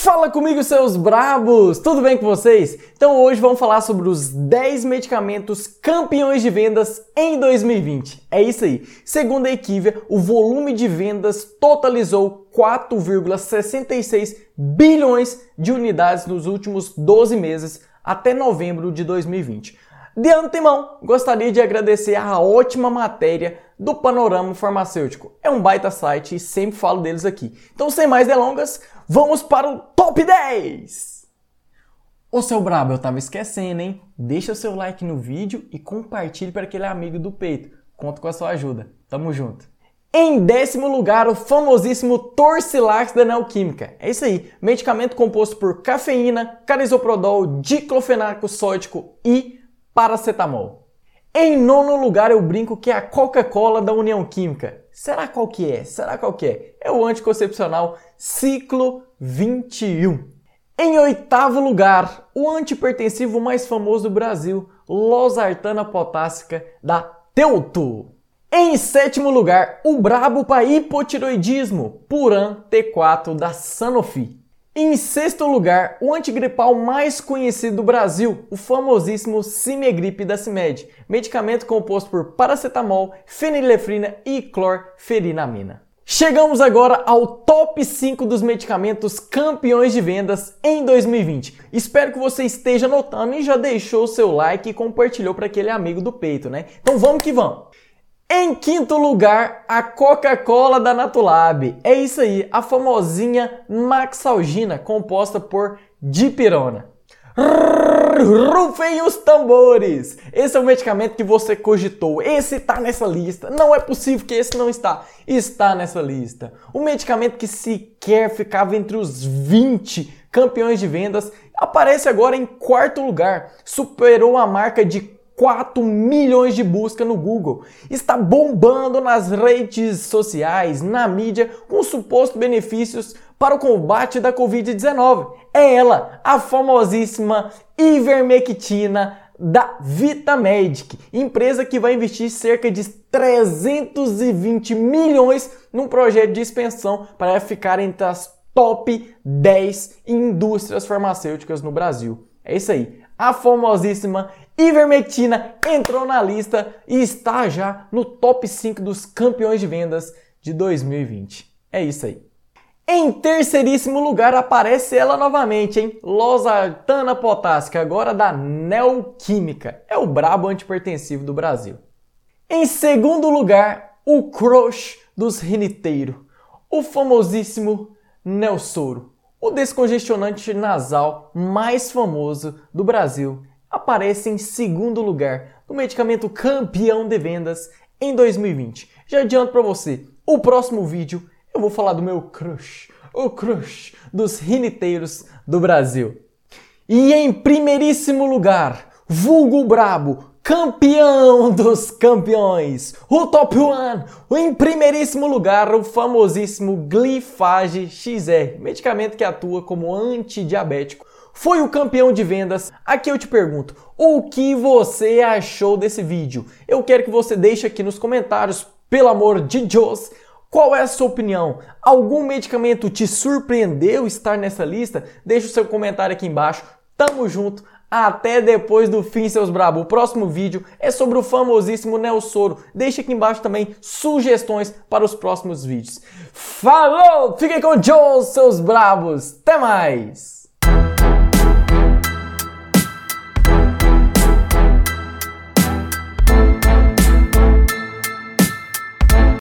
Fala comigo, seus brabos! Tudo bem com vocês? Então hoje vamos falar sobre os 10 medicamentos campeões de vendas em 2020. É isso aí. Segundo a Equivia, o volume de vendas totalizou 4,66 bilhões de unidades nos últimos 12 meses até novembro de 2020. De antemão, gostaria de agradecer a ótima matéria do Panorama Farmacêutico. É um baita site e sempre falo deles aqui. Então, sem mais delongas, vamos para o top 10! Ô seu brabo, eu tava esquecendo, hein? Deixa o seu like no vídeo e compartilhe para aquele amigo do peito. Conto com a sua ajuda. Tamo junto. Em décimo lugar, o famosíssimo Torcilax da Neoquímica. É isso aí, medicamento composto por cafeína, carisoprodol, diclofenaco sódico e paracetamol. Em nono lugar, eu brinco que é a Coca-Cola da União Química. Será qual que é? Será qual que é? É o anticoncepcional Ciclo 21. Em oitavo lugar, o antipertensivo mais famoso do Brasil, losartana potássica da Teuto. Em sétimo lugar, o brabo para hipotiroidismo, Puran T4 da Sanofi. Em sexto lugar, o antigripal mais conhecido do Brasil, o famosíssimo Cimegripe da CIMED, medicamento composto por paracetamol, fenilefrina e clorferinamina. Chegamos agora ao top 5 dos medicamentos campeões de vendas em 2020. Espero que você esteja anotando e já deixou o seu like e compartilhou para aquele amigo do peito, né? Então vamos que vamos! Em quinto lugar, a Coca-Cola da Natulab. É isso aí, a famosinha Maxalgina, composta por dipirona. Rufem os tambores! Esse é o medicamento que você cogitou. Esse está nessa lista. Não é possível que esse não está. Está nessa lista. O medicamento que sequer ficava entre os 20 campeões de vendas aparece agora em quarto lugar. Superou a marca de 4 milhões de busca no Google. Está bombando nas redes sociais, na mídia, com supostos benefícios para o combate da Covid-19. É ela, a famosíssima ivermectina da Vitamedic, empresa que vai investir cerca de 320 milhões num projeto de expansão para ficar entre as top 10 indústrias farmacêuticas no Brasil. É isso aí. A famosíssima ivermectina entrou na lista e está já no top 5 dos campeões de vendas de 2020. É isso aí. Em terceiríssimo lugar aparece ela novamente, hein? Losartana potássica, agora da Neoquímica. É o brabo antipertensivo do Brasil. Em segundo lugar, o crush dos riniteiros, o famosíssimo Nelsoro, o descongestionante nasal mais famoso do Brasil aparece em segundo lugar no medicamento campeão de vendas em 2020. Já adianto para você, o próximo vídeo eu vou falar do meu crush, o crush dos riniteiros do Brasil. E em primeiríssimo lugar, vulgo brabo, campeão dos campeões, o Top One, em primeiríssimo lugar, o famosíssimo Glifage XR, medicamento que atua como antidiabético foi o campeão de vendas. Aqui eu te pergunto, o que você achou desse vídeo? Eu quero que você deixe aqui nos comentários, pelo amor de Deus, qual é a sua opinião? Algum medicamento te surpreendeu estar nessa lista? Deixe o seu comentário aqui embaixo. Tamo junto. Até depois do fim, seus brabo. O próximo vídeo é sobre o famosíssimo Nelsoro. Deixe aqui embaixo também sugestões para os próximos vídeos. Falou! Fiquem com Deus, seus brabos. Até mais!